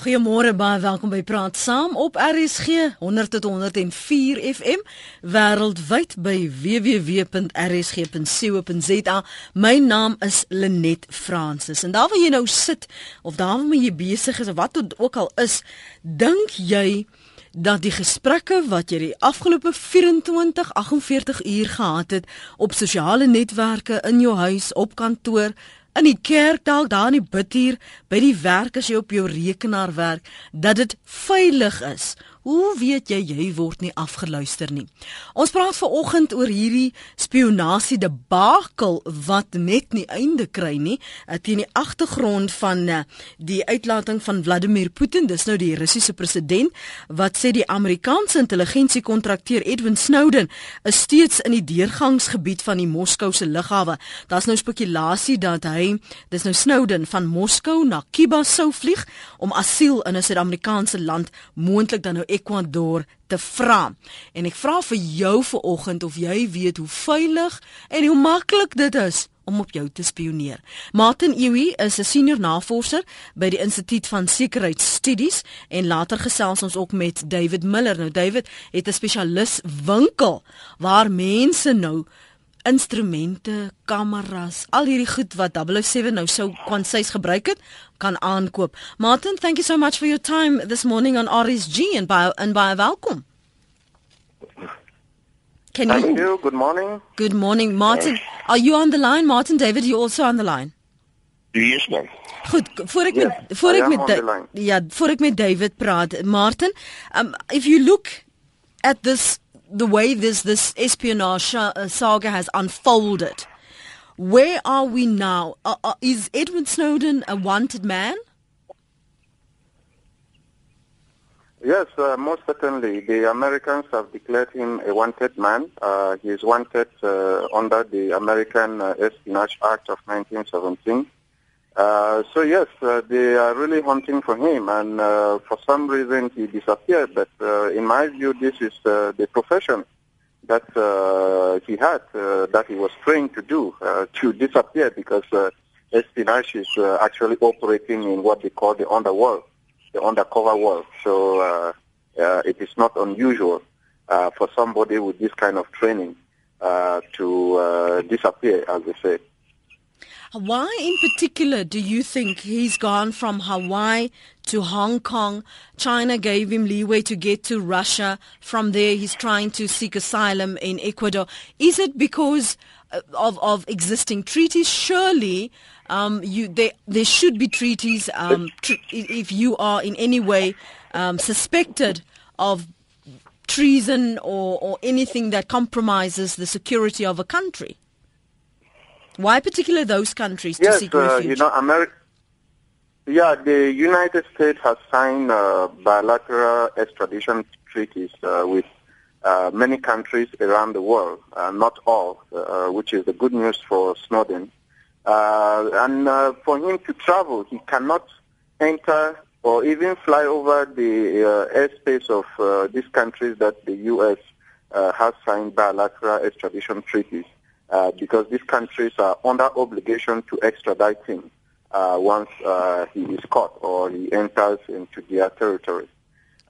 Goeiemôre baie welkom by Praat Saam op RSG 100 tot 104 FM wêreldwyd by www.rsg.co.za. My naam is Lenet Fransis en daar waar jy nou sit of daar waar jy besig is of wat ook al is, dink jy dat die gesprekke wat jy die afgelope 24 48 uur gehad het op sosiale netwerke in jou huis, op kantoor, in die kerk dalk daar in die bidhuur by die werk as jy op jou rekenaar werk dat dit veilig is Hoe weet jy jy word nie afgeluister nie? Ons praat vanoggend oor hierdie spionasie debakel wat net nie einde kry nie eh, teen die agtergrond van eh, die uitlating van Vladimir Putin, dis nou die Russiese president wat sê die Amerikaanse intelligensiekontrakteur Edwin Snowden is steeds in die deurgangsgebied van die Moskouse lughawe. Daar's nou spekulasie dat hy, dis nou Snowden van Moskou na Kuba sou vlieg om asiel in 'n Suid-Amerikaanse land moontlik dan nou Ecuador te vra. En ek vra vir jou vanoggend of jy weet hoe veilig en hoe maklik dit is om op jou te spioneer. Martin Ewi is 'n senior navorser by die Instituut van Sekuriteitsstudies en later gesels ons ook met David Miller. Nou David het 'n spesialis winkel waar mense nou instrumente, kameras, al hierdie goed wat 007 nou sou kon sês gebruik het, kan aankoop. Martin, thank you so much for your time this morning on RSG and by and by welcome. Can Thank you, you. Good morning. Good morning, Martin. Yes. Are you on the line, Martin? David, you also on the line? Yes, ma'am. Goed, voor ek yes, met voor ek met ja, voor ek met David praat, Martin, um if you look at this the way this this espionage uh, saga has unfolded, where are we now? Uh, uh, is Edward Snowden a wanted man? Yes, uh, most certainly. The Americans have declared him a wanted man. Uh, he is wanted uh, under the American Espionage Act of 1917. Uh, so yes, uh, they are really hunting for him, and uh, for some reason he disappeared. But uh, in my view, this is uh, the profession that uh, he had, that he was trained to do, to disappear because espionage is actually operating in what they call the underworld, the undercover world. So uh it is not unusual uh for somebody with this kind of training uh to disappear, as they say. Why, in particular, do you think he's gone from Hawaii to Hong Kong? China gave him leeway to get to Russia. From there, he's trying to seek asylum in Ecuador. Is it because uh, of, of existing treaties? Surely, um, you, there, there should be treaties um, tr- if you are in any way um, suspected of treason or, or anything that compromises the security of a country. Why particularly those countries to yes, seek refuge? Uh, you know, America. Yeah, the United States has signed uh, bilateral extradition treaties uh, with uh, many countries around the world, uh, not all, uh, which is the good news for Snowden. and for him to travel, he cannot enter or even fly over the airspace of these countries that the U.S. has signed bilateral extradition treaties. Uh, because these countries are under obligation to extradite him uh, once uh, he is caught or he enters into their territory.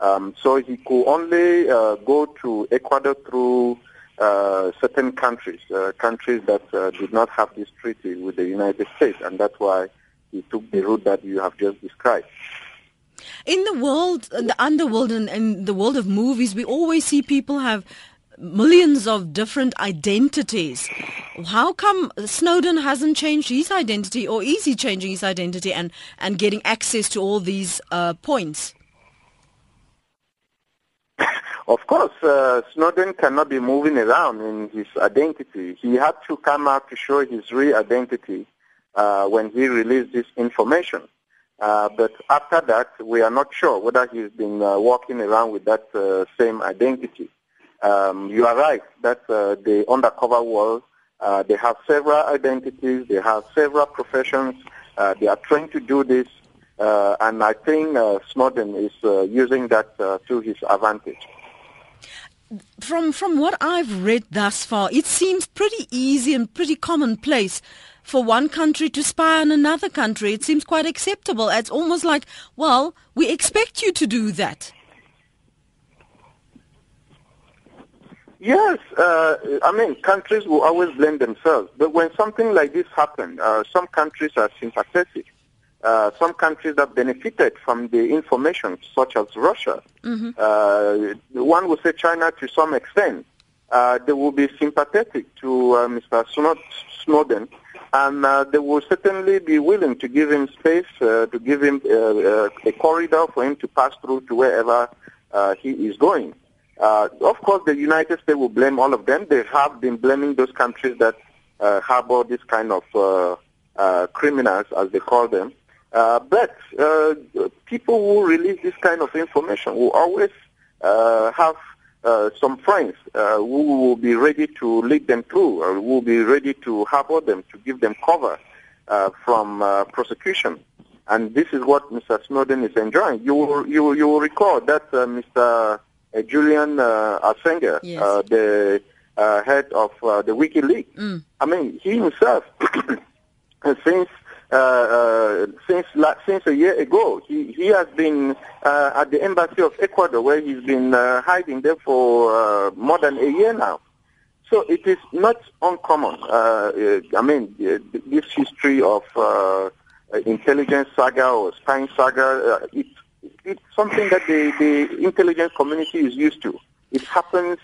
Um, so he could only uh, go to Ecuador through uh, certain countries, countries that did not have this treaty with the United States, and that's why he took the route that you have just described. In the world, the underworld, and, and the world of movies, we always see people have millions of different identities. How come Snowden hasn't changed his identity, or is he changing his identity and, and getting access to all these uh, points? Of course, uh, Snowden cannot be moving around in his identity. He had to come out to show his real identity uh, when he released this information. Uh, but after that, we are not sure whether he's been uh, walking around with that uh, same identity. Um, you are right that uh, the undercover world, uh, they have several identities, they have several professions, uh, they are trying to do this, uh, and I think uh, Snowden is uh, using that to his advantage. from from what I've read thus far, it seems pretty easy and pretty commonplace for one country to spy on another country. It seems quite acceptable. It's almost like, well, we expect you to do that. Yes, uh, I mean, countries will always blame themselves. But when something like this happened, uh, some countries are sympathetic. Uh, some countries that benefited from the information, such as Russia. Mm-hmm. Uh, one would say China to some extent. Uh, they will be sympathetic to uh, Mr. Snowden, and uh, they will certainly be willing to give him space, uh, to give him a corridor for him to pass through to wherever he is going. Of course, the United States will blame all of them. They have been blaming those countries that harbor this kind of criminals, as they call them. Uh, but uh, people who release this kind of information will always uh, have uh, some friends uh, who will be ready to lead them through, or will be ready to harbor them, to give them cover uh, from prosecution. And this is what Mr. Snowden is enjoying. You will, you you will recall that Mr. Julian Assange, yes. the head of the WikiLeaks, mm. I mean, he himself, since uh, uh, since since a year ago. He he has been uh, at the embassy of Ecuador, where he's been uh, hiding there for uh, more than a year now. So it is not uncommon. Uh, I mean, this history of intelligence saga or spying saga, it's something that the, the intelligence community is used to. It happens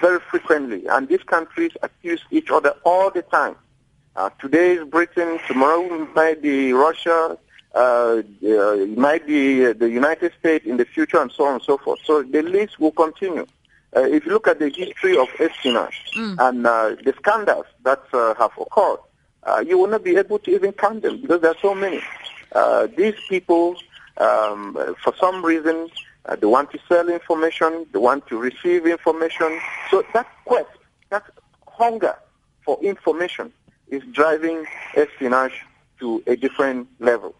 very frequently, and these countries accuse each other all the time. Uh, today is Britain, tomorrow might be Russia, uh, uh, it might be the United States in the future, and so on and so forth. So the list will continue. Uh, if you look at the history of espionage mm. and uh, the scandals that uh, have occurred, you will not be able to even count them because there are so many. these people, um, for some reason, they want to sell information, they want to receive information. So that quest, that hunger for information is driving espionage to a different level.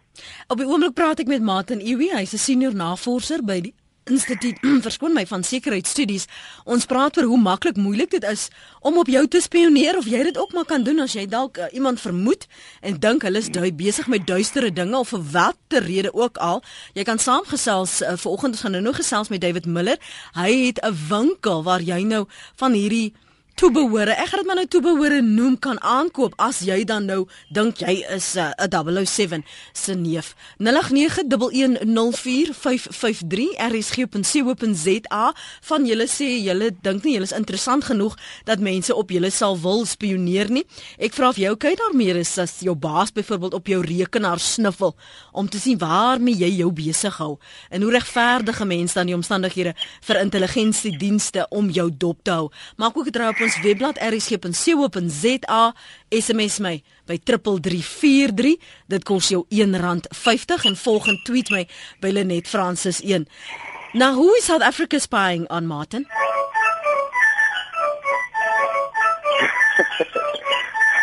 Op die oomblik praat ek met Martin Iwi, hy's 'n senior navorser by die Instituut verskoon my van sekuriteitsstudies. Ons praat oor hoe maklik moeilik dit is om op jou te spioneer of jy dit ook maar kan doen as jy dalk uh, iemand vermoed en dink hulle is dui besig met duistere dinge of vir watter rede ook al. Jy kan saamgesels uh, vanoggend ons gaan nou nog gesels met David Miller. Hy het 'n winkel waar jy nou van hierdie toebehore. Ek gaan dit maar nou toebehore noem kan aankoop as jy dan nou dink jy is uh, 'n uh, 007 se neef. 0891104553 rsg.co.za van julle sê julle dink nie julle is interessant genoeg dat mense op julle sal wil spioneer nie. Ek vra of jy okay daarmee is as jou baas byvoorbeeld op jou rekenaar sniffel om te sien waarmee jy jou besig hou en hoe regverdige mense dan die omstandighede vir intelligensiedienste om jou dop te hou. Maak ook 'n draai op ons webblad rsg.co.za SMS my by 3343 dit kos jou R1.50 en volg en tweet my by Lenet Francis 1 Now who is South Africa spying on Martin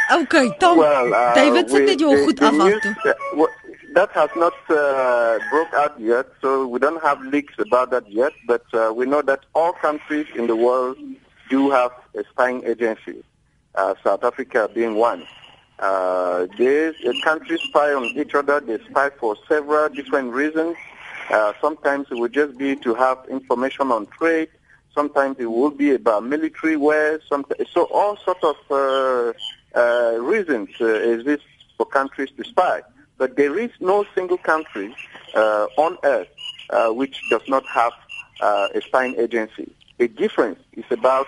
Okay, Tom. Well, uh, David, sit dit jou goed af af toe. Uh, that has not uh, broke out yet, so we don't have leaks about that yet. But uh, we know that all countries in the world do have a spying agency, uh, South Africa being one. Uh, these uh, countries spy on each other. They spy for several different reasons. Uh, sometimes it would just be to have information on trade. Sometimes it would be about military wear. so all sorts of uh, uh, reasons uh, exist for countries to spy. But there is no single country uh, on earth which does not have a spying agency. The difference is about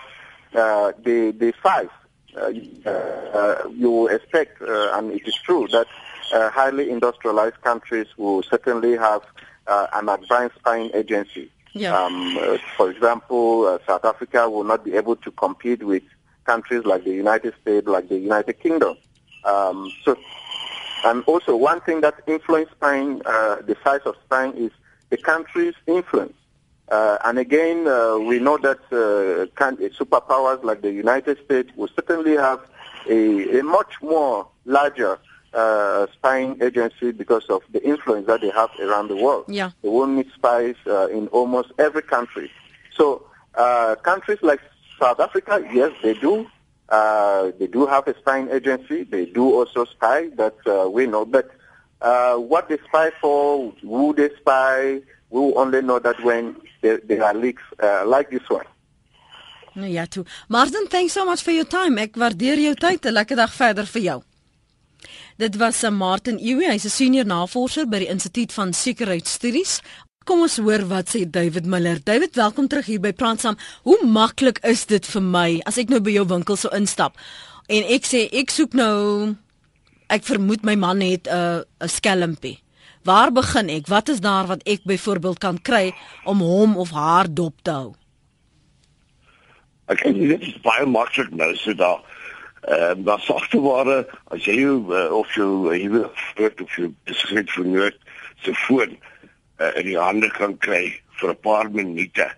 uh, the the size. Uh, uh, you expect, uh, and it is true that uh, highly industrialized countries will certainly have uh, an advanced spying agency. Yeah. Um, uh, for example, uh, South Africa will not be able to compete with countries like the United States, like the United Kingdom. Um, so, and also one thing that influences spying, uh, the size of spying is the country's influence. Uh, and again, uh, we know that uh, superpowers like the United States will certainly have a, a much more larger uh, spying agency because of the influence that they have around the world. Yeah. They will need spies uh, in almost every country. So Uh, countries like South Africa, yes, they do. Uh, they do have a spying agency. They do also spy. That uh, we know. But uh, what they spy for, who they spy, we will only know that when there, there are leaks uh, like this one. Nou ja, toe. Martin, thanks so much for your time. Ek waardeer jou tyd. 'n Lekker dag verder vir jou. Dit was se Martin Ewe, hy's 'n senior navorser by die Instituut van Sekuriteitsstudies. Kom ons hoor wat sê David Miller. David, welkom terug hier by Praat saam. Hoe maklik is dit vir my as ek nou by jou winkel sou instap en ek sê ek soek nou ek vermoed my man het 'n uh, 'n skelmpie. Waar begin ek? Wat is daar wat ek byvoorbeeld kan kry om hom of haar dop te hou? Ek dink dit is baie maklik nou so daar ehm um, daar sagteware as jy uh, of jou jy wil of jou besighede vernoot se foon uh, in die hande kan kry vir 'n paar minute.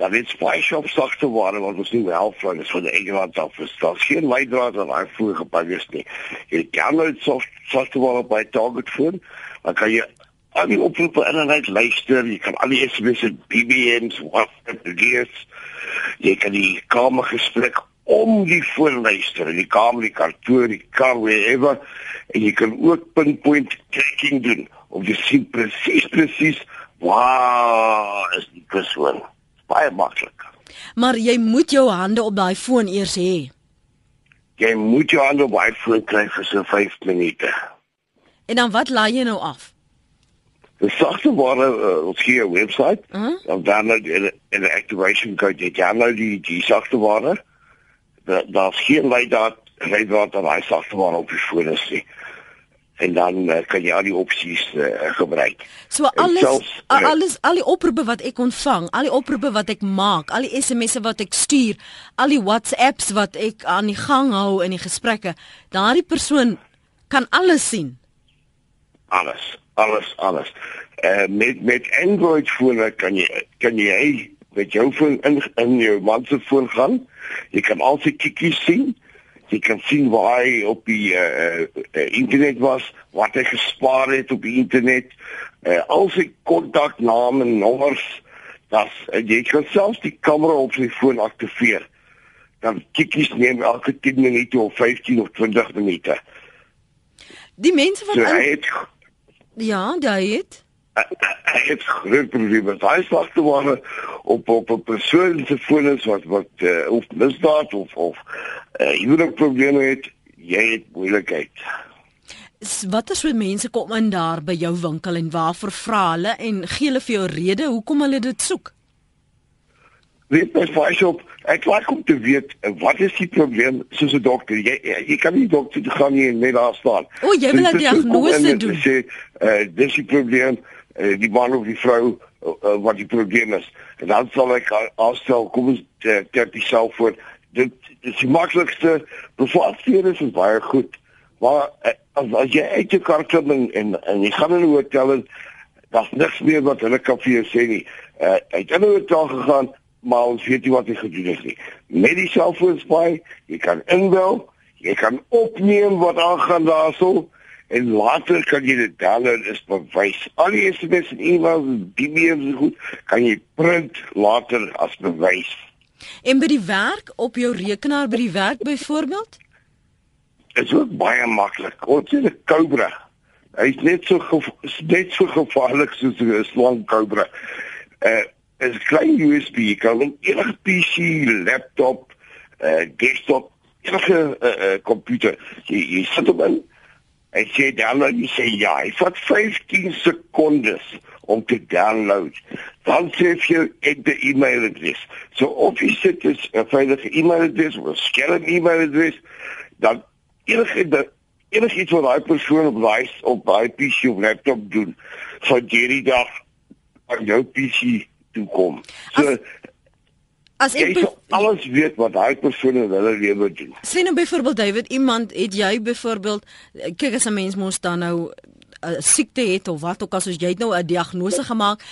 Dan is baie shop sagteware wat ons nie help van is vir die England af. Daar is geen leidraad aan daai foon gepak is nie. Jy kan nou soft sagteware by Target foon, dan kan jy al die oproepe in en uit luister, jy kan al die SMS'e, BBM's, WhatsApp, gears. Jy kan die kamergesprek om die foon luister in die kamer, die kantoor, die kar, wherever en jy kan ook pinpoint tracking doen om te sien presies presies waar is die persoon. Baie maklik. Maar jy moet jou hande op daai foon eers hê. Jy moet jou hande op daai foon kry vir so 5 minute. En dan wat laai jy nou af? Die sagte ware uh, gee 'n webwerf. Uh -huh. Dan download jy 'n activation code. Jy download die die sagte ware daar's geen leidraad leidraad aan daai sagteware op die foon is nie. En dan uh, kan jy al die opsies uh, gebruik. So alles selfs, uh, alles al die oproepe wat ek ontvang, al die oproepe wat ek maak, al die SMS'e wat ek stuur, al die WhatsApps wat ek aan die gang hou in die gesprekke, daardie persoon kan alles sien. Alles, alles, alles. Uh, met met Android fone kan jy kan jy met jou foon in in jou man se foon gaan. Jy kan al sy kikkies sien. Jy kan sien waar hy op die uh, uh, internet was, wat hy gespaar het op die internet, uh, al sy kontakname en nommers. Das uh, jy kan selfs die kamera op sy foon aktiveer. Dan kikkies neem elke 10 minute of 15 of 20 minute. Die mense wat so, hy het, Ja, daai het hy het groot probleme. Daai sagte ware op op 'n persoon se foons wat wat uh, of misdaad of of uh, huwelik probleme het, jy het moeilikheid. Wat is met mense kom in daar by jou winkel en waarvoor vra hulle en gee hulle vir jou rede hoekom hulle dit soek? Weet my vyf op, ek wou kom te weet wat is die probleem soos 'n dokter. Jy jy kan nie dokter toe gaan nie en net daar staan. O, jy wil 'n diagnose doen. Sê, uh, dis die probleem uh, die man of die vrou uh, uh, wat die probleem is. En dan sal ek afstel kom ons ter die selfoon. Dit is die maklikste. Bevaartseer is baie goed. Maar uh, as, as jy uit jou kar klim en, en en jy gaan in 'n hotel en daar's niks meer wat hulle kan vir jou sê nie. Uh, hy het in 'n hotel gegaan maar ons weet nie wat hy gedoen het nie. Met die selfoon spy, jy kan inbel, jy kan opneem wat aangaan daarso en later kan jy dit download as bewys. Al die SMS en e-mails en DM's en goed kan jy print later as bewys. En by die werk op jou rekenaar by die werk byvoorbeeld? Dit is ook baie maklik. Ons het 'n Cobra. Hy's net so net so gevaarlik soos 'n slang Cobra. Uh is klein USB kan enige PC, laptop, uh desktop, enige uh, uh komputer. Jy, jy sit hom in Hy sê download jy sê ja, hy vat 15 sekondes om te download. Dan sê jy ek die e-mailadres. So of jy sit 'n veilige e-mailadres of 'n skelm e-mailadres, dan enige enige iets wat daai persoon op daai op daai PC of laptop doen, sal hierdie dag aan jou PC toe kom. So As As ek jy alles weet wat daai persoon in hulle lewe doen. Sien nou byvoorbeeld David, iemand het jy byvoorbeeld kyk as 'n mens mos dan nou 'n uh, siekte het of wat ook al soos jy het nou 'n diagnose gemaak,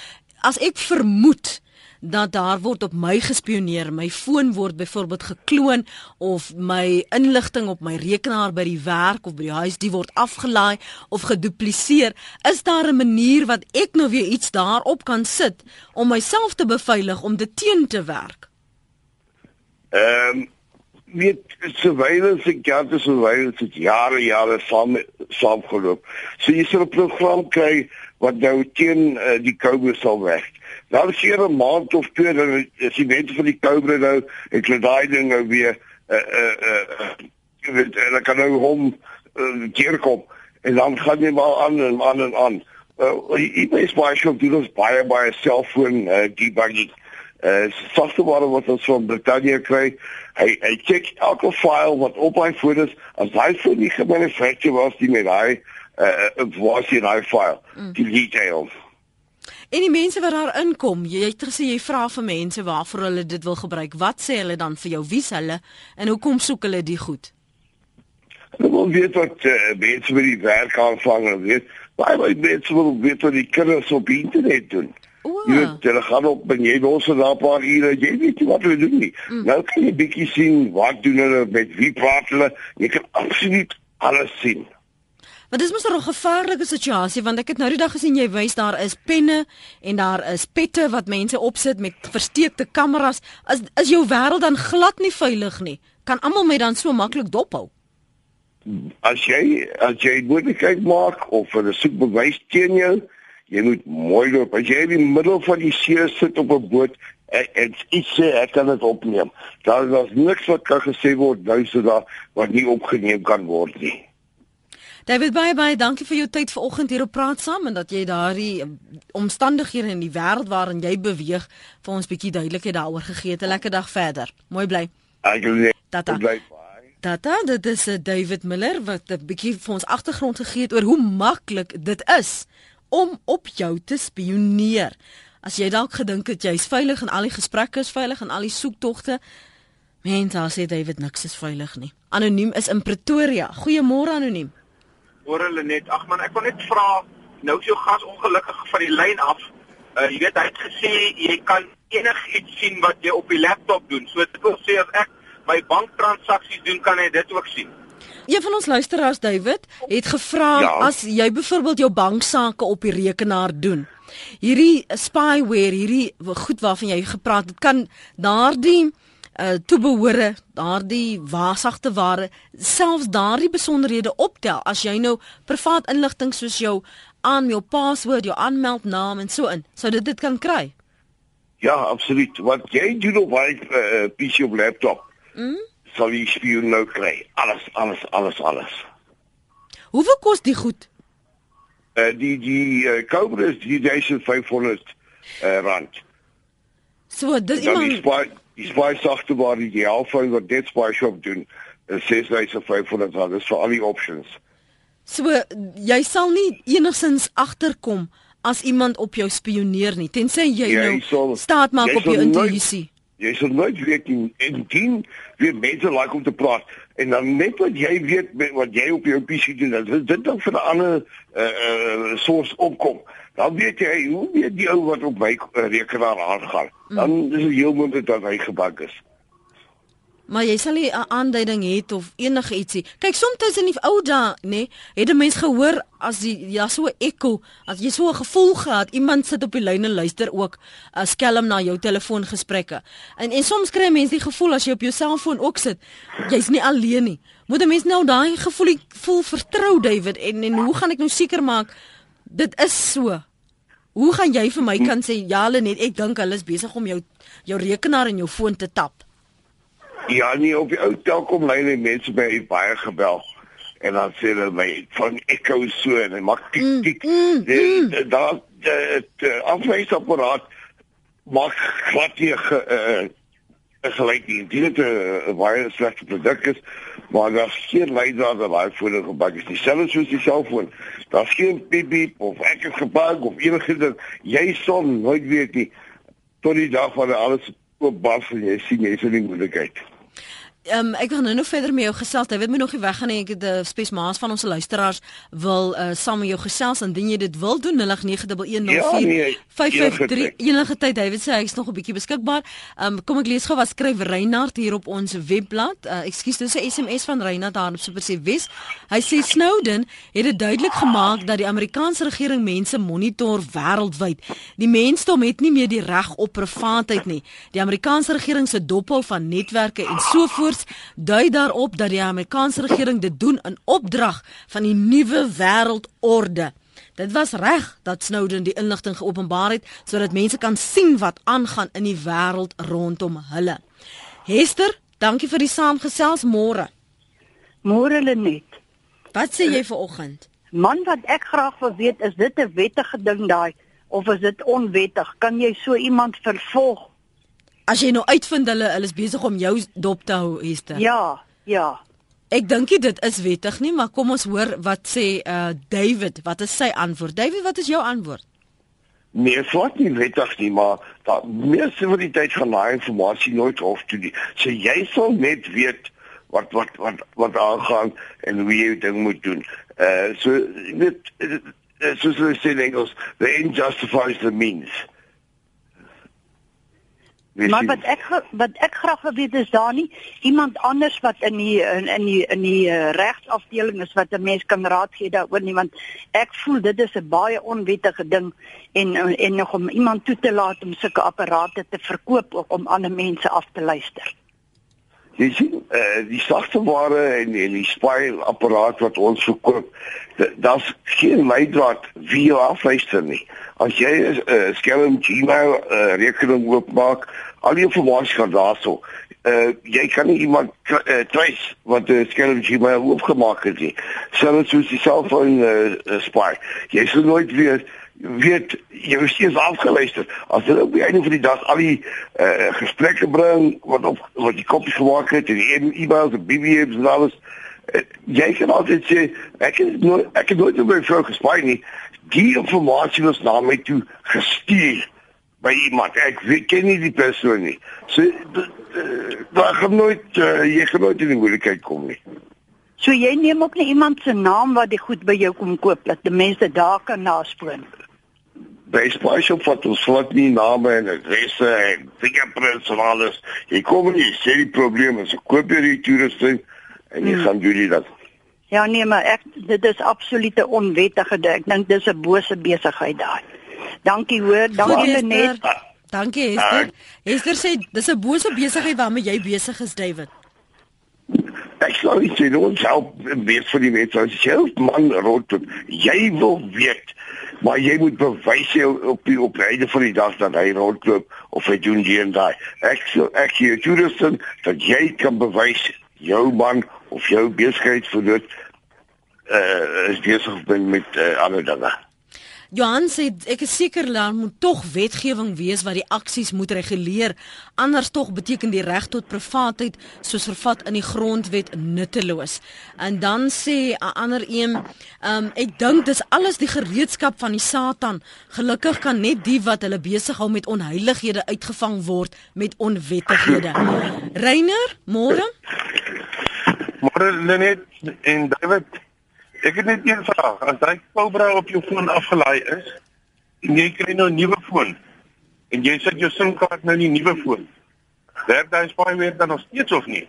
as ek vermoed dat daar word op my gespioneer, my foon word byvoorbeeld gekloon of my inligting op my rekenaar by die werk of by die huis die word afgelaai of gedupliseer, is daar 'n manier wat ek nou weer iets daarop kan sit om myself te beveilig om dit teen te werk? Ehm um, weet surveillance en counter surveillance het jare jare saam saamgeloop. So jy sal 'n program kry wat nou teen uh, die Cobra sal werk. Nou as jy 'n maand of twee dan is die mense van die Cobra nou ek laat daai ding nou weer uh uh uh jy weet hulle kan nou hom uh, keer kom en dan gaan jy maar aan en aan en aan. Uh, jy weet baie skop doen ons baie baie selfoon uh, debugging uh software wat ons van Britannia kry. Hy hy check elke file wat op hy foon is. As hy vir die gemanufacture was die met hy uh was in hy file. Mm. Die details. En die mense wat daar inkom, jy het gesê jy vra vir mense waarvoor hulle dit wil gebruik. Wat sê hulle dan vir jou? Wie's hulle en hoekom soek hulle die goed? Hulle wil weet wat uh, mense met die werk aanvang en weet baie baie mense wil weet wat die kinders op internet doen. Jy weet, hulle gaan op en jy los er daar 'n paar ure, jy weet nie wat hulle doen nie. Mm. Nou kan jy bietjie sien wat doen hulle met wie praat hulle. Jy kan absoluut alles sien. Maar dis mos 'n gevaarlike situasie want ek het nou die dag gesien jy wys daar is penne en daar is pette wat mense opsit met versteekte kameras. Is is jou wêreld dan glad nie veilig nie? Kan almal my dan so maklik dophou? As jy as jy moontlikheid maak of 'n soek bewys teen jou, jy moet mooi loop. As jy in die middel van die see sit op 'n boot en iets sê, ek kan dit opneem. Daar is niks wat kan gesê word duisend daar wat nie opgeneem kan word nie. David baie baie dankie vir jou tyd vanoggend hier op praat saam en dat jy daardie um, omstandighede in die wêreld waarin jy beweeg vir ons bietjie duidelikheid daaroor gegee het. 'n Lekker dag verder. Mooi bly. Ek bly. Tata. Tata, dit is eh, David Miller wat 'n bietjie vir ons agtergrond gegee het oor hoe maklik dit is om op jou te spioneer. As jy dalk gedink het jy's veilig en al die gesprekke is veilig en al die soektogte, mens, daar sê David niks is veilig nie. Anoniem is in Pretoria. Goeiemôre anoniem. Môre hulle net. Ag man, ek wil net vra, nou is jou gas ongelukkig van die lyn af. Uh, jy weet hy het gesê jy kan enigiets sien wat jy op die laptop doen. So dit wil sê as ek my banktransaksies doen, kan hy dit ook sien. Een van ons luisteraars David het gevra ja. as jy byvoorbeeld jou banksaake op die rekenaar doen. Hierdie spyware, hierdie goed waarvan jy gepraat het, kan daardie uh toebehore, daardie wasagte ware, selfs daardie besonderhede optel as jy nou privaat inligting soos jou aan jou paswoord, jou aanmeldnaam en so in, sou dit dit kan kry. Ja, absoluut. Wat jy doen op 'n uh, PC of laptop. Mm? sal jy spioen nou kry. Alles, alles, alles, alles. Hoeveel kos die goed? Uh die die uh, Cobra is 3500 uh rand. So, dis iemand die spy sagte waar die Alpha wat dit spy shop doen. Dit sê hy se 500 rand. Dis vir al die options. So jy sal nie enigsins agterkom as iemand op jou spioneer nie tensy jy, jy nou sal, staat maak op jou intuïsie. Jy sal nooit weet nie en dien weer mense like om te praat en dan net wat jy weet wat jy op jou PC doen dat dit dan vir 'n ander uh, uh, source opkom dan weet jy hoe weet die ou wat op my rekenaar aangaan dan mm. is dit heel moontlik dat hy gebak is Maar jy sal nie 'n aanduiding het of enige ietsie. Kyk, soms in die ou dae, nê, nee, het 'n mens gehoor as die ja so ekko, as jy so 'n gevoel gehad, iemand sit op die lyn en luister ook 'n skelm na jou telefoongesprekke. En en soms kry mense die gevoel as jy op jou selfoon ook sit, jy's nie alleen nie. Moet 'n mens nou daai gevoel voel vertrou David en en hoe gaan ek nou seker maak dit is so? Hoe gaan jy vir my kan sê ja, hulle net ek dink hulle is besig om jou jou rekenaar en jou foon te tap? Ja, nie op die ou Telkom lyn het mense by baie gebel. En dan sê hulle my van ekko so en hy maak tik mm, tik. Mm, mm. Daar die afwysapparaat maak glad nie uh, gelyk nie. Dit is 'n baie slegte produk is, maar daar is geen leier wat daai voordeel gebak is. Dieselfde soos die selfoon. Daar's geen piep of ek het gebak of enigiets. Jy sal nooit weet nie tot die dag wanneer alles oop bars en jy sien jy is in die moeilikheid. Um, ek gaan nou nog verder met jou gesels. Jy weet my nog nie weggaan nie. Ek het 'n uh, spesmaas van ons luisteraars wil uh, saam met jou gesels indien jy dit wil doen 089104553 Ja, enige tyd. Weet sê hy's nog 'n bietjie beskikbaar. Um, kom ek lees gou wat skryf Reinhard hier op ons webblad. Uh, Ekskuus, dis 'n SMS van Reinhard daar op Super C Wes. Hy sê Snowden het dit duidelik gemaak dat die Amerikaanse regering mense monitor wêreldwyd. Die mensdom het nie meer die reg op privaatheid nie. Die Amerikaanse regering se dophou van netwerke en so voort dui daarop dat die Amerikaanse regering dit doen in opdrag van die nuwe wêreldorde. Dit was reg dat Snowden die inligting geopenbaar het sodat mense kan sien wat aangaan in die wêreld rondom hulle. Hester, dankie vir die saamgesels môre. Môre Lenet. Wat sê jy vir oggend? Man wat ek graag wil weet is dit 'n wettige ding daai of is dit onwettig? Kan jy so iemand vervolg? As jy nou uitvind hulle hulle is besig om jou dop te hou, Hester. Ja, ja. Ek dink dit is wettig nie, maar kom ons hoor wat sê uh David, wat is sy antwoord? David, wat is jou antwoord? Nee, swart nie wettig nie, maar daar meeste van die tyd gaan daai inligting nooit hof toe nie. So jy sal net weet wat wat wat wat aangaan en hoe jy ding moet doen. Uh so jy weet uh, soos hulle sê in Engels, the end justifies the means. Weet Maar wat ek wat ek graag wil weet is daar nie iemand anders wat in die in, in die in die uh, regsafdeling is wat 'n mens kan raad gee daaroor nie want ek voel dit is 'n baie onwettige ding en en nog om iemand toe te laat om sulke apparate te verkoop ook om ander mense af te luister. Jy sien, uh, die sagte ware en en die spy apparaat wat ons verkoop, daar's geen leidraad wie jou afluister nie. As jy 'n uh, skelm Gmail uh, rekening oopmaak, al die inligting gaan daarso. Uh, jy kan nie iemand uh, trace wat 'n uh, skelm Gmail oopgemaak het nie. Selfs soos die selfoon uh, spy. Jy sal nooit weer weet jy is steeds afgeluister. As hulle op die einde van die dag al die uh, gesprekke bring wat op wat die koppies gemaak het en die e- e-mails en BBM's en alles uh, jy kan altyd sê ek het nooit ek het nooit met my vrou gespaai nie. Die informasie was na my toe gestuur by iemand. Ek weet ken nie die persoon nie. So daar gaan nooit uh, jy gaan nooit in die moeilikheid kom nie. So jy neem ook nie iemand se naam wat die goed by jou kom koop dat die mense daar kan naspoor. By Spyshop wat ons vat nie name en adresse en fingerprints en alles. Jy kom en jy sê die probleem is, koop jy die toerusting en jy Hmm. gaan doen dit dan. Ja nee, maar ek dit is absoluut 'n onwettige ding. Ek dink dis 'n bose besigheid daai. Dankie hoor. Dankie. Lenet. Dankie Hester. Hester sê dis 'n bose besigheid waarmee jy besig is, David. Ek sou nie sê ons help weet vir die mense as jy help man rondom. Jy wil weet maar jy moet bewys jy op die op die einde van die dag dat hy rondloop of hy doen die en daai. Ek sou ek hier toerusting dat jy kan bewys jou man of jou besigheid vir dit uh is besig ben met uh, ander dinge. Johan sê ek is seker daar moet tog wetgewing wees wat die aksies moet reguleer. Anders tog beteken die reg tot privaatheid soos vervat in die grondwet nutteloos. En dan sê 'n ander een, um, ek dink dis alles die gereedskap van die Satan. Gelukkig kan net die wat hulle besig hou met onheilighede uitgevang word met onwettighede. Reiner, môre? Môre Lenet en David, ek het net een vraag. As daai Cobra op jou foon afgelaai is en jy kry nou 'n nuwe foon en jy sit jou SIM-kaart nou in die nuwe foon. Werk daai spyware dan nog steeds of nie?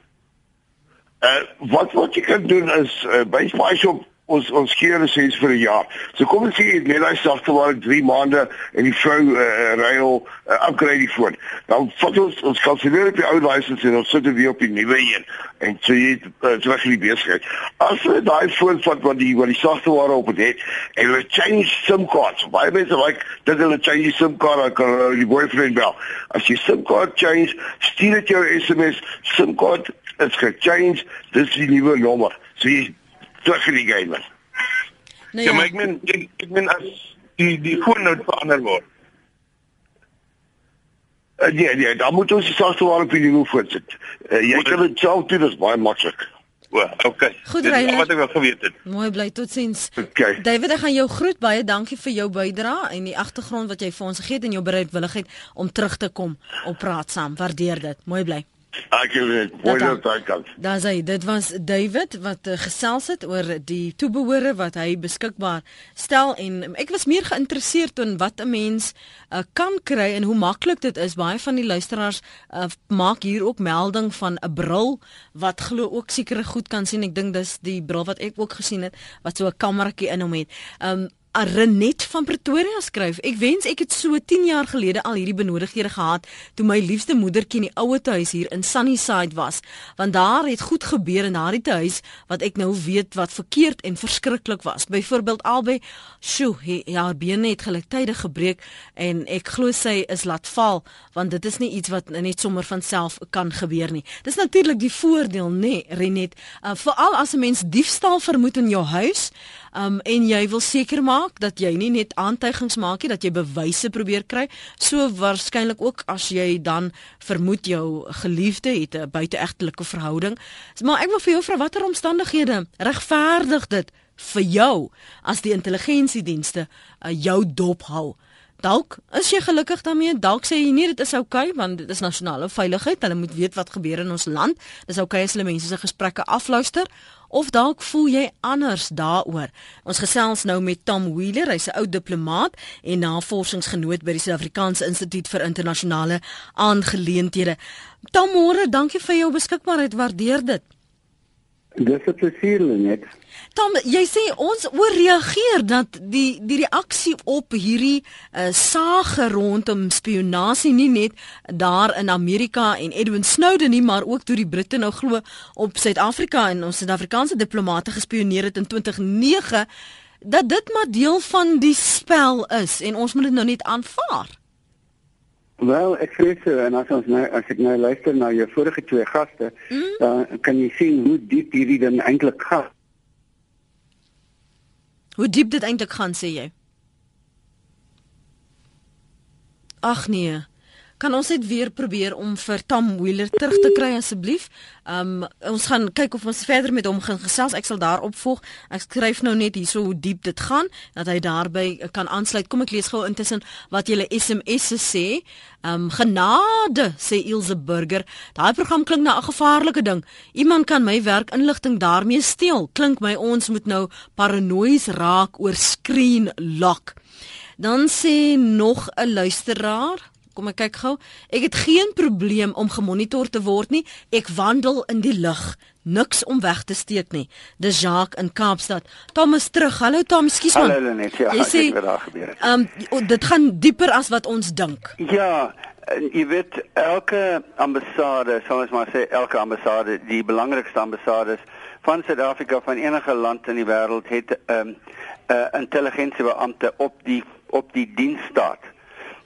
Uh wat wat jy kan doen is uh, by Spyshop ons ons gee lisensie vir 'n jaar. So kom ons sê jy het net daai sagte waar 3 maande en die vrou uh, ruil uh, upgrade die foon. Dan vat ons ons kanselleer op die ou lisensie en ons sit dit weer op die nuwe een en so jy uh, terug in die besigheid. As jy daai foon vat wat die wat die sagte ware op het het en hulle change SIM cards. Baie mense like dat hulle change die SIM card dan kan hulle die boyfriend bel. As jy SIM card change, stuur dit jou SMS SIM card is gechange, dis die nuwe nommer. So jy terug in die game. is. Nou Ja, maar ek meen ek, ek meen as die die foon nou verander word. Uh, nee, nee, dan moet ons die sagte ware op die foon sit. Uh, jy kan dit self doen, dis baie maklik. O, okay. Goed, Dis al Reiner. wat ek wil geweet het. Mooi bly totsiens. Okay. David, ek gaan jou groet baie dankie vir jou bydrae en die agtergrond wat jy vir ons gegee het en jou bereidwilligheid om terug te kom op praat saam. Waardeer dit. Mooi bly. Ek het mooi dat hy kan. Dan sê dit was David wat uh, gesels het oor die toebehore wat hy beskikbaar stel en ek was meer geïnteresseerd in wat 'n mens uh, kan kry en hoe maklik dit is. Baie van die luisteraars uh, maak hier ook melding van 'n bril wat glo ook sekere goed kan sien. Ek dink dis die bril wat ek ook gesien het wat so 'n kameratjie in hom het. Um Renet van Pretoria skryf: Ek wens ek het so 10 jaar gelede al hierdie benodighede gehad toe my liefste moedertjie in die ouete huis hier in Sunnyside was, want daar het goed gebeur in daardie huis wat ek nou weet wat verkeerd en verskriklik was. Byvoorbeeld albei, sjoe, ja, haar bene het gelyktydig gebreek en ek glo sy is laat val, want dit is nie iets wat net sommer van self kan gebeur nie. Dis natuurlik die voordeel, nê, nee, Renet, uh, veral as 'n mens diefstal vermoed in jou huis, um, en jy wil seker maak dat jy nie net aantuigings maak nie dat jy bewyse probeer kry so waarskynlik ook as jy dan vermoed jou geliefde het 'n buiteegtelike verhouding maar ek wil vir jou vra watter omstandighede regverdig dit vir jou as die intelligensiedienste uh, jou dop hou Dalk is jy gelukkig daarmee. Dalk sê jy nee, dit is oukei okay, want dit is nasionale veiligheid. Hulle moet weet wat gebeur in ons land. Dis oukei okay as hulle mense se gesprekke afluister of dalk voel jy anders daaroor. Ons gesels nou met Tom Wheeler, hy's 'n ou diplomaat en navorsingsgenoot by die Suid-Afrikaanse Instituut vir Internasionale Aangeleenthede. Tom, môre, dankie vir jou beskikbaarheid. Waardeer dit. Dis 'n plesier, net. Tom, jy sê ons ooreageer dat die die reaksie op hierdie uh, sage rondom spionasie nie net daar in Amerika en Edwin Snowden nie, maar ook toe die Britte nou glo op Suid-Afrika en ons Suid-Afrikaanse diplomate gespioneer het in 2009 dat dit maar deel van die spel is en ons moet dit nou net aanvaar. Wel, ek vrees so en as ons nou as ek nou luister na jou vorige twee gaste, mm. dan kan jy sien hoe diep hierdie ding eintlik gaan. Hoe diep dit eintlik gaan sê jy? Ag nee. Kan ons net weer probeer om vir Tom Wheeler terug te kry asseblief? Um ons gaan kyk of ons verder met hom gaan gesels. Ek sal daarop volg. Ek skryf nou net hierso hoe diep dit gaan dat hy daarby kan aansluit. Kom ek lees gou intussen wat julle SMS'e sê. Um genade sê Ilse Burger. Daai program klink na 'n gevaarlike ding. Iemand kan my werk inligting daarmee steel. Klink my ons moet nou paranoïes raak oor screen lock. Dan sê nog 'n luisteraar Kom ek kyk gou. Ek het geen probleem om gemonitor te word nie. Ek wandel in die lug. Niks om weg te steek nie. Dis Jacques in Kaapstad. Thomas terug. Hallo Tom, skus man. Hallo net. Ja, jy sê wat daar gebeur het. Ehm um, dit gaan dieper as wat ons dink. Ja, jy weet elke ambassade, soos maar sê, elke ambassade, die belangrikste ambassades van Suid-Afrika van enige land in die wêreld het 'n um, ehm, 'n uh, intelligensiebeampte op die op die diensstaat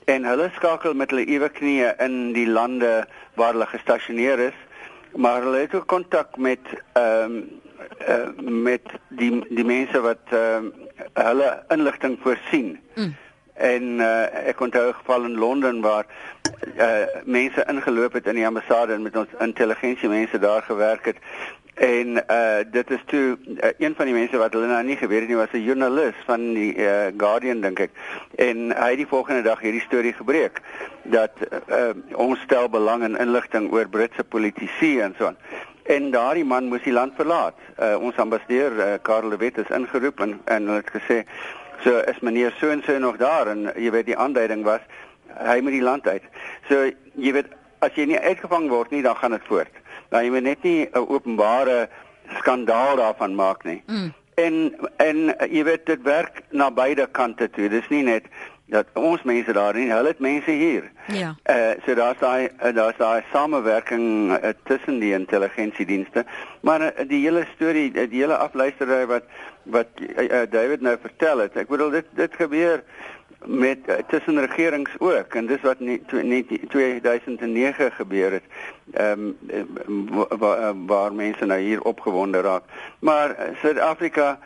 en hulle skakel met hulle ewe knieë in die lande waar hulle gestasioneer is maar hulle het ook kontak met ehm um, uh, met die die mense wat ehm uh, hulle inligting voorsien mm. en uh, ek onthou 'n geval in Londen waar uh, mense ingeloop het in die ambassade en met ons intelligensie mense daar gewerk het En uh dit is toe uh, een van die mense wat hulle nou nie geweet het nie was 'n joernalis van die uh, Guardian dink ek. En hy het die volgende dag hierdie storie gebreek dat uh ons stel belang in inligting oor Britse politici en so aan. En daardie man moes die land verlaat. Uh ons ambassadeur uh, Karel de Wet is ingeroep en en hulle het gesê so is meneer so en so nog daar en jy weet die aanduiding was hy moet die land uit. So jy weet as jy nie uitgevang word nie dan gaan dit voort dat jy net nie 'n openbare skandaal daarvan maak nie. Mm. En en jy weet dit werk na beide kante toe. Dis nie net dat ons mense daar nie, hulle het mense hier. Ja. Eh uh, so daar's daai uh, daar's daai samewerking uh, tussen die intelligensiedienste. Maar uh, die hele storie, uh, die hele afluistery wat wat uh, uh, David nou vertel het. Ek bedoel dit dit gebeur met uh, tussen regerings ook en dis wat net net 2009 gebeur het. Ehm um, waar, waar mense nou hier opgewonde raak. Maar Suid-Afrika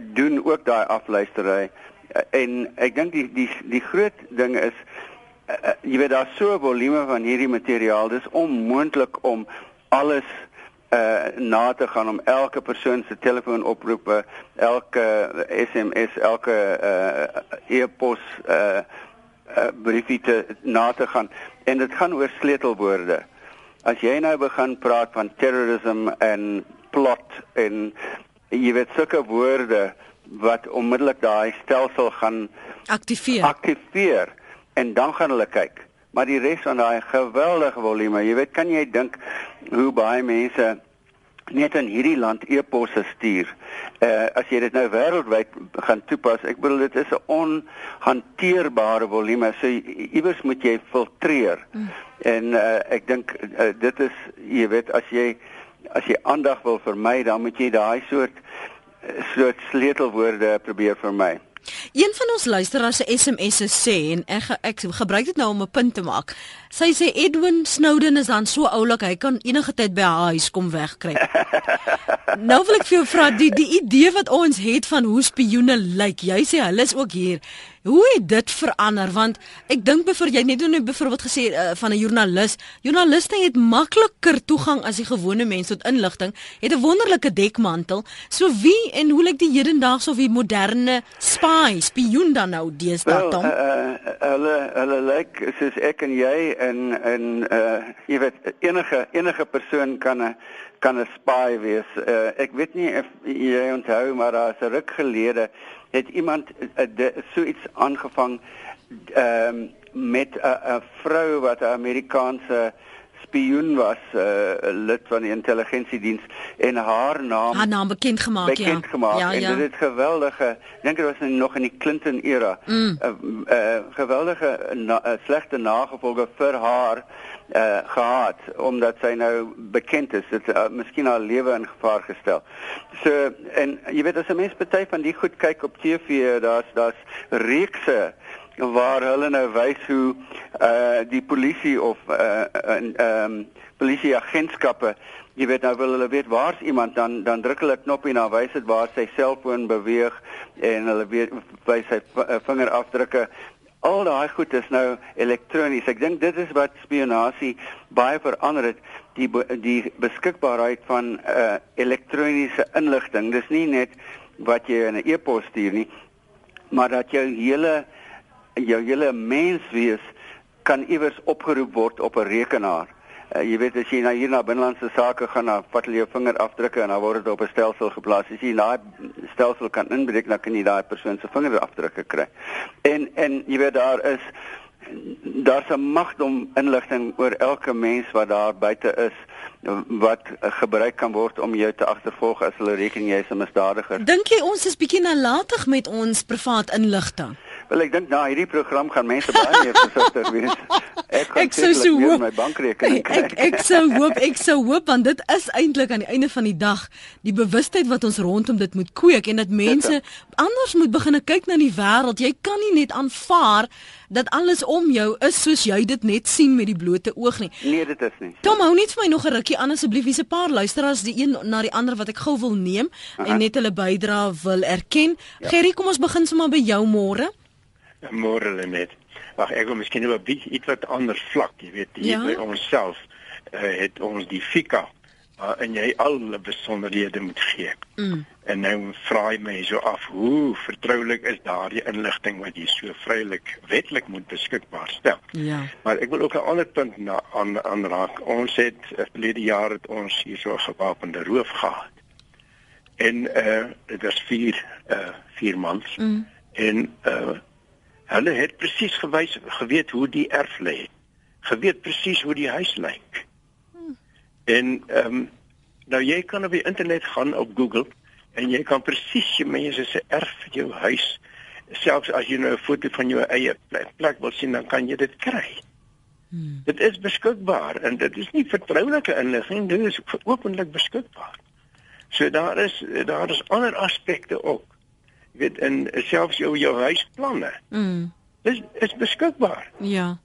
doen ook daai afluistery en ek dink die die die groot ding is uh, jy weet daar's so 'n volume van hierdie materiaal. Dis onmoontlik om alles uh na te gaan om elke persoon se telefoonoproepe, elke SMS, elke uh e-pos uh, uh briefie te na te gaan en dit gaan oor sleutelwoorde. as jy nou begin praat van terrorism en plot en jy weet sulke woorde wat onmiddellik daai stelsel gaan Aktiveer. aktiveer en dan gaan hulle kyk. Maar die res van daai geweldige volume, jy weet, kan jy dink hoe baie mense net in hierdie land e-posse stuur. Uh as jy dit nou wêreldwyd gaan toepas, ek bedoel dit is 'n onhanteerbare volume. So iewers moet jy filtreer. Mm. En uh ek dink uh, dit is jy weet as jy as jy aandag wil vermy, dan moet jy daai soort soort sleutelwoorde probeer vermy. Een van ons luisteraars se SMS'e sê en ek ek gebruik dit nou om 'n punt te maak. Sy sê Edwin Snowden is dan so oulik, hy kan enige tyd by haar huis kom wegkry. nou wil ek vir jou vra die die idee wat ons het van hoe spioene lyk. Jy sê hulle is ook hier. Hoe het dit verander want ek dink byvoorbeeld jy net nou byvoorbeeld gesê uh, van 'n joernalis. Joernaliste het makliker toegang as die gewone mens tot inligting. Het 'n wonderlike dekmantel. So wie en hoe lyk die hedendaagse of die moderne spy, spioen dan nou deesdae? Well, uh, hulle hulle lyk soos ek en jy en en uh jy weet enige enige persoon kan 'n kan 'n spy wees. Uh, ek weet nie of jy onthou maar daar is 'n ruk gelede het iemand uh, so iets aangevang ehm um, met 'n vrou wat 'n Amerikaanse spioen was, 'n uh, lid van die intelligensiediens en haar naam haar naam bekend gemaak bekend ja. Bekend gemaak ja, en ja. dit het geweldige, dink dit was nog in die Clinton era. 'n mm. uh, uh, geweldige na, uh, slegte nagevolge vir haar uh gehad omdat sy nou bekend is dit uh, miskien haar lewe in gevaar gestel. So en jy weet as 'n mens party van die goed kyk op TV, daar's daar's reekse waar hulle nou wys hoe uh die polisie of uh ehm uh, um, polisieagentskappe jy weet nou wil hulle weet waar's iemand dan dan druk hulle 'n knoppie na wys dit waar sy selfoon beweeg en hulle weet wys sy vingerafdrukke al daai goed is nou elektronies. Ek dink dit is wat spionasie baie verander het, die die beskikbaarheid van uh elektroniese inligting. Dis nie net wat jy in 'n e-pos stuur nie, maar dat jou hele jou hele menswees kan iewers opgeroep word op 'n rekenaar. Uh, jy weet as jy na hier na binnelandse sake gaan, dan vat hulle jou vingerafdrukke en dan word dit op 'n stelsel geplaas. As jy daai stelsel kan inbreek, dan kan jy daai persoon se vingerafdrukke kry. En en jy weet daar is daar's 'n magdom inligting oor elke mens wat daar buite is wat gebruik kan word om jou te agtervolg as hulle reken jy is 'n misdadiger. Dink jy ons is bietjie nalatig met ons privaat inligting? Wel ek dink na hierdie program gaan mense baie meer versigtig wees. Ek gaan ek sou so hoop my bankrekening kry. Ek ek sou hoop ek sou hoop want dit is eintlik aan die einde van die dag die bewustheid wat ons rondom dit moet kweek en dat mense anders moet begin kyk na die wêreld. Jy kan nie net aanvaar dat alles om jou is soos jy dit net sien met die blote oog nie. Nee, dit is nie. Tom, hou net vir my nog 'n rukkie aan asseblief. Hier's 'n paar luisteraars, die een na die ander wat ek gou wil neem Aha. en net hulle bydrae wil erken. Ja. Gerry, kom ons begin sommer by jou môre. Môre net. Wag, ek wil miskien nou 'n bietjie iets wat anders vlak, jy weet, hier ja? by onsself uh, het ons die fika uh, en jy al besonderhede moet gee. Mm. En nou vra jy my so af, hoe vertroulik is daardie inligting wat jy so vrylik wetlik moet beskikbaar stel? Ja. Maar ek wil ook 'n ander punt na aan aanraak. Ons het uh, verlede jaar het ons hier so 'n gewapende roof gehad. En eh uh, dit was 4 eh uh, 4 mans. Mm. En eh uh, Hulle het presies gewys geweet hoe die erf lê. Geweet presies hoe die huis lyk. Hmm. En ehm um, nou jy kan op die internet gaan op Google en jy kan presies jy mense se erf jou huis selfs as jy nou 'n foto van jou eie plek, wil sien dan kan jy dit kry. Hmm. Dit is beskikbaar en dit is nie vertroulike inligting, dit is openlik beskikbaar. So daar is daar is ander aspekte ook weet in selfs jou jou huisplanne. Mm. Dis is beskikbaar. Ja.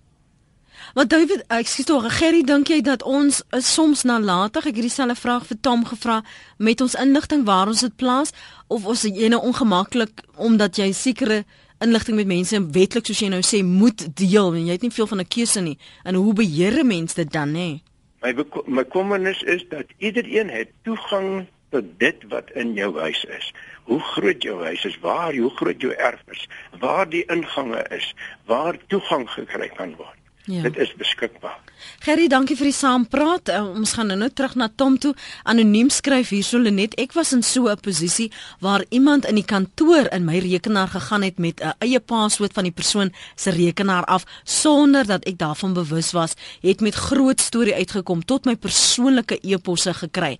Wat David, ek sê tog, Gerry, dink jy dat ons is soms nalatig? Ek het dieselfde vraag vir Tom gevra met ons inligting waar ons dit plaas of ons is jy nou ongemaklik omdat jy sekere inligting met mense wetlik soos jy nou sê moet deel en jy het nie veel van 'n keuse nie. En hoe beheer 'n mens dit dan nê? My my kommernis is dat elkeen het toegang tot dit wat in jou huis is. Hoe groot jou huis is, waar hoe groot jou erf is, waar die ingange is, waar toegang gekry kan word. Ja. Dit is beskikbaar. Gerry, dankie vir die saampraat. Uh, ons gaan nou terug na Tom toe. Anoniem skryf hierso Lenet, ek was in so 'n posisie waar iemand in die kantoor in my rekenaar gegaan het met 'n eie paswoord van die persoon se rekenaar af sonder dat ek daarvan bewus was, het met groot storie uitgekom tot my persoonlike e-posse gekry.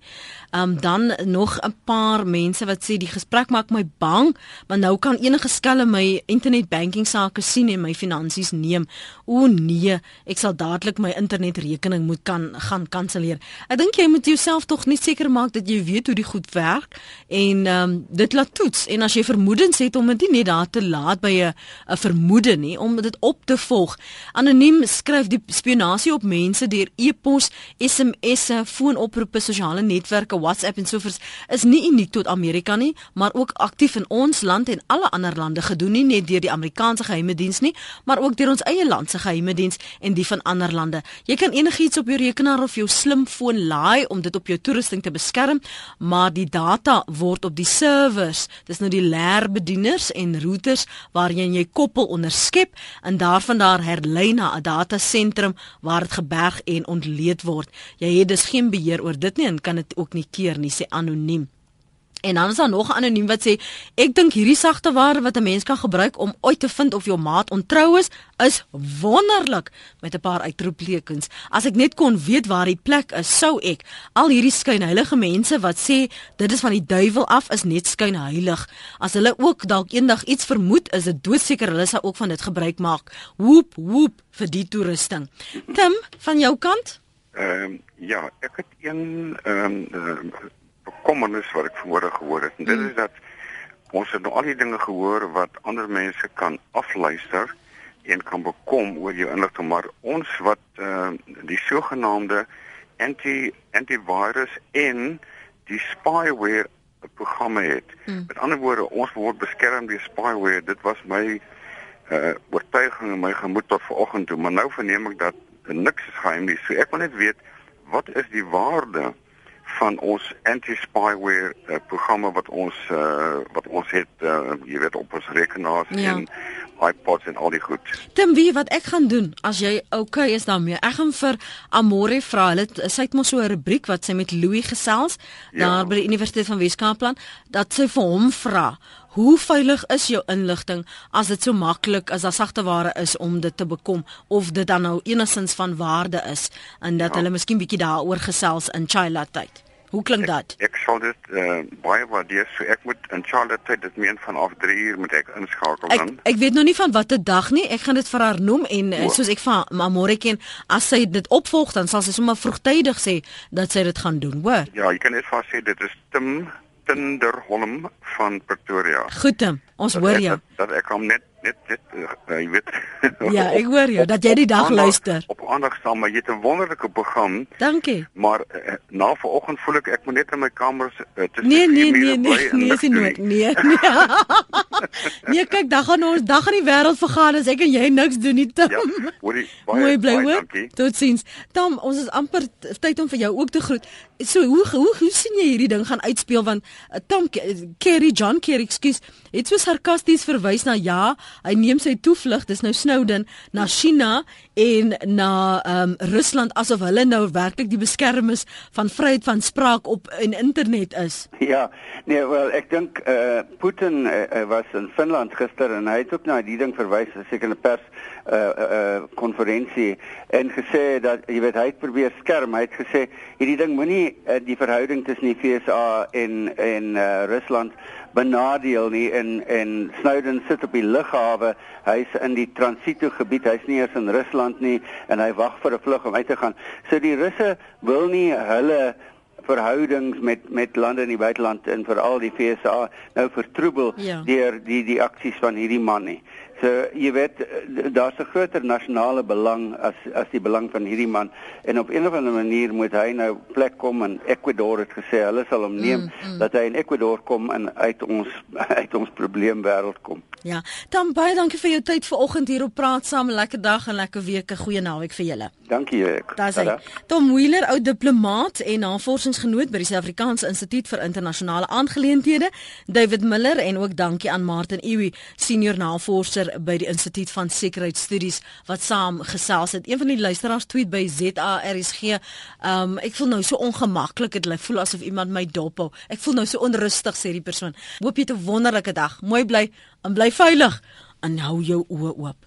Um dan nog 'n paar mense wat sê die gesprek maak my bang, want nou kan enige skelm my internet banking sake sien en my finansies neem. O nee, ek sal dadelik my internetrekening moet kan gaan kanselleer. Ek dink jy moet jouself tog net seker maak dat jy weet hoe die goed werk en um dit laat toets en as jy vermoedens het om dit nie net daar te laat by 'n 'n vermoede nie om dit op te volg. Anoniem skryf die spionasie op mense deur e-pos, SMS'e, foonoproepe, sosiale netwerke, WhatsApp en sovoorts is nie uniek tot Amerika nie, maar ook aktief in ons land en alle ander lande gedoen nie net deur die Amerikaanse geheime diens nie, maar ook deur ons eie land se geheime diens en die van ander lande. Jy kan enigiets op jou rekenaar of jou slimfoon laai om dit op jou toerusting te beskerm, maar die data word op die servers, dis nou die LAN bedieners en routers waarheen jy koppel onderskep en daarvan daar herlei na 'n datasentrum waar dit geberg en ontleed word. Jy het dus geen beheer oor dit nie en kan dit ook nie keer nie, sê anoniem. En dan is daar nog 'n anoniem wat sê ek dink hierdie sagte ware wat 'n mens kan gebruik om uit te vind of jou maat ontrou is, is wonderlik met 'n paar uitroeptekens. As ek net kon weet waar die plek is, sou ek al hierdie skynheilige mense wat sê dit is van die duiwel af is net skynheilig. As hulle ook dalk eendag iets vermoed, is dit doodseker hulle sal ook van dit gebruik maak. Woep woep vir die toerusting. Tim, van jou kant? Ehm um, ja, ek het een ehm um, bekommernis wat ek vanmôre gehoor het. En dit mm. is dat ons het nou al die dinge gehoor wat ander mense kan afluister en kan bekom oor jou inligting, maar ons wat uh, die sogenaamde anti antivirus en die spyware programme het. Mm. Met ander woorde, ons word beskerm deur spyware. Dit was my uh oortuiging en my gemoed tot vanoggend toe, maar nou verneem ek dat niks is geheim nie. So ek wil net weet wat is die waarde van ons anti-spyware uh, programme wat ons uh, wat ons het uh, jy weet op ons rekenaars ja. en iPods en al die goed. Tim, wie wat ek gaan doen as jy okay is daarmee? Ek gaan vir Amore vra. Hulle sy het mos so 'n rubriek wat sy met Louis gesels ja. daar by die Universiteit van Weskaapland dat sy vir hom vra Hoe veilig is jou inligting as dit so maklik as daar sagte ware is om dit te bekom of dit dan nou enigins van waarde is en dat ja. hulle miskien bietjie daaroor gesels in Chila tyd? Hoe klink? Ek, ek sal dit uh, baie waardeer. So ek moet in Charlotte tyd dit meen vanaf 3 uur moet ek inskakel dan. Ek, ek weet nog nie van watter dag nie. Ek gaan dit vir haar noem en uh, soos ek van môre ken, as sy dit opvolg dan sal sy sommer vroegtydig sê dat sy dit gaan doen, hoor. Ja, jy kan net haar sê dit is Tim Tinderholm van Pretoria. Goed, Tim. Ons hoor jou. Dat, dat ek hom net net net uh, eh, jy weet. ja, ek hoor jou op, dat jy die dag aandag, luister. Op aandag staan, maar jy het 'n wonderlike program. Dankie. Maar uh, na vanoggend voel ek ek moet net in my kamer uh, tussen Nee, nee, nee, nee, nee, is nie nood. Nee. Nee. nee, kyk, dan gaan ons dan gaan die wêreld vergaan as ek en jy niks doen nie, Tim. Ja, hoorie, baie, Mooi bly hoor. Totsiens. Tom, ons is amper tyd om vir jou ook te groet. So, hoe hoe hoe sien jy hierdie ding gaan uitspeel want uh, Tom Kerry, John Kerry, ekskuus, het so sarkasties verwys na ja, hy neem sy toevlug, dis nou Snowden na China en na ehm um, Rusland asof hulle nou werklik die beskermers van vryheid van spraak op in internet is. Ja, nee, wel ek dink eh uh, Putin uh, was in Finland gister en hy het ook na die ding verwys, seker 'n pers eh uh, eh uh, konferensie en gesê dat jy weet hy het probeer skerm, hy het gesê hierdie ding moenie uh, die verhouding tussen die FSA en en uh, Rusland benadeel nie en en Snowden sit op die lughawe. Hy's in die transito gebied. Hy's nie eens in Rusland nie en hy wag vir 'n vlug om uit te gaan. So die Russe wil nie hulle verhoudings met met lande in die buiteland en veral die FSA nou vertroebel ja. deur die die aksies van hierdie man nie. So jy weet daar's 'n groter nasionale belang as as die belang van hierdie man en op 'n of ander manier moet hy nou plek kom in Ecuador het gesê hulle sal hom neem mm, mm. dat hy in Ecuador kom en uit ons uit ons probleemwêreld kom. Ja, dan baie dankie vir jou tyd vanoggend hier op Praat Saam. Lekker dag en lekker week. 'n Goeie naweek vir julle. Dankie ek. Daar's hy. Tom Wheeler, ou diplomaat en navorsingsgenoot by die Suid-Afrikaanse Instituut vir Internasionale Aangeleenthede. David Miller en ook dankie aan Martin Iwi, senior navorser by die Instituut van Sekuriteitsstudies wat saam gesels het. Een van die luisteraars tweet by ZARSG, um, ehm, ek voel nou so ongemaklik. Dit voel asof iemand my dop hou. Ek voel nou so onrustig sê die persoon. Hoop jy 'n wonderlike dag. Mooi bly en bly veilig en hou jou oë oop.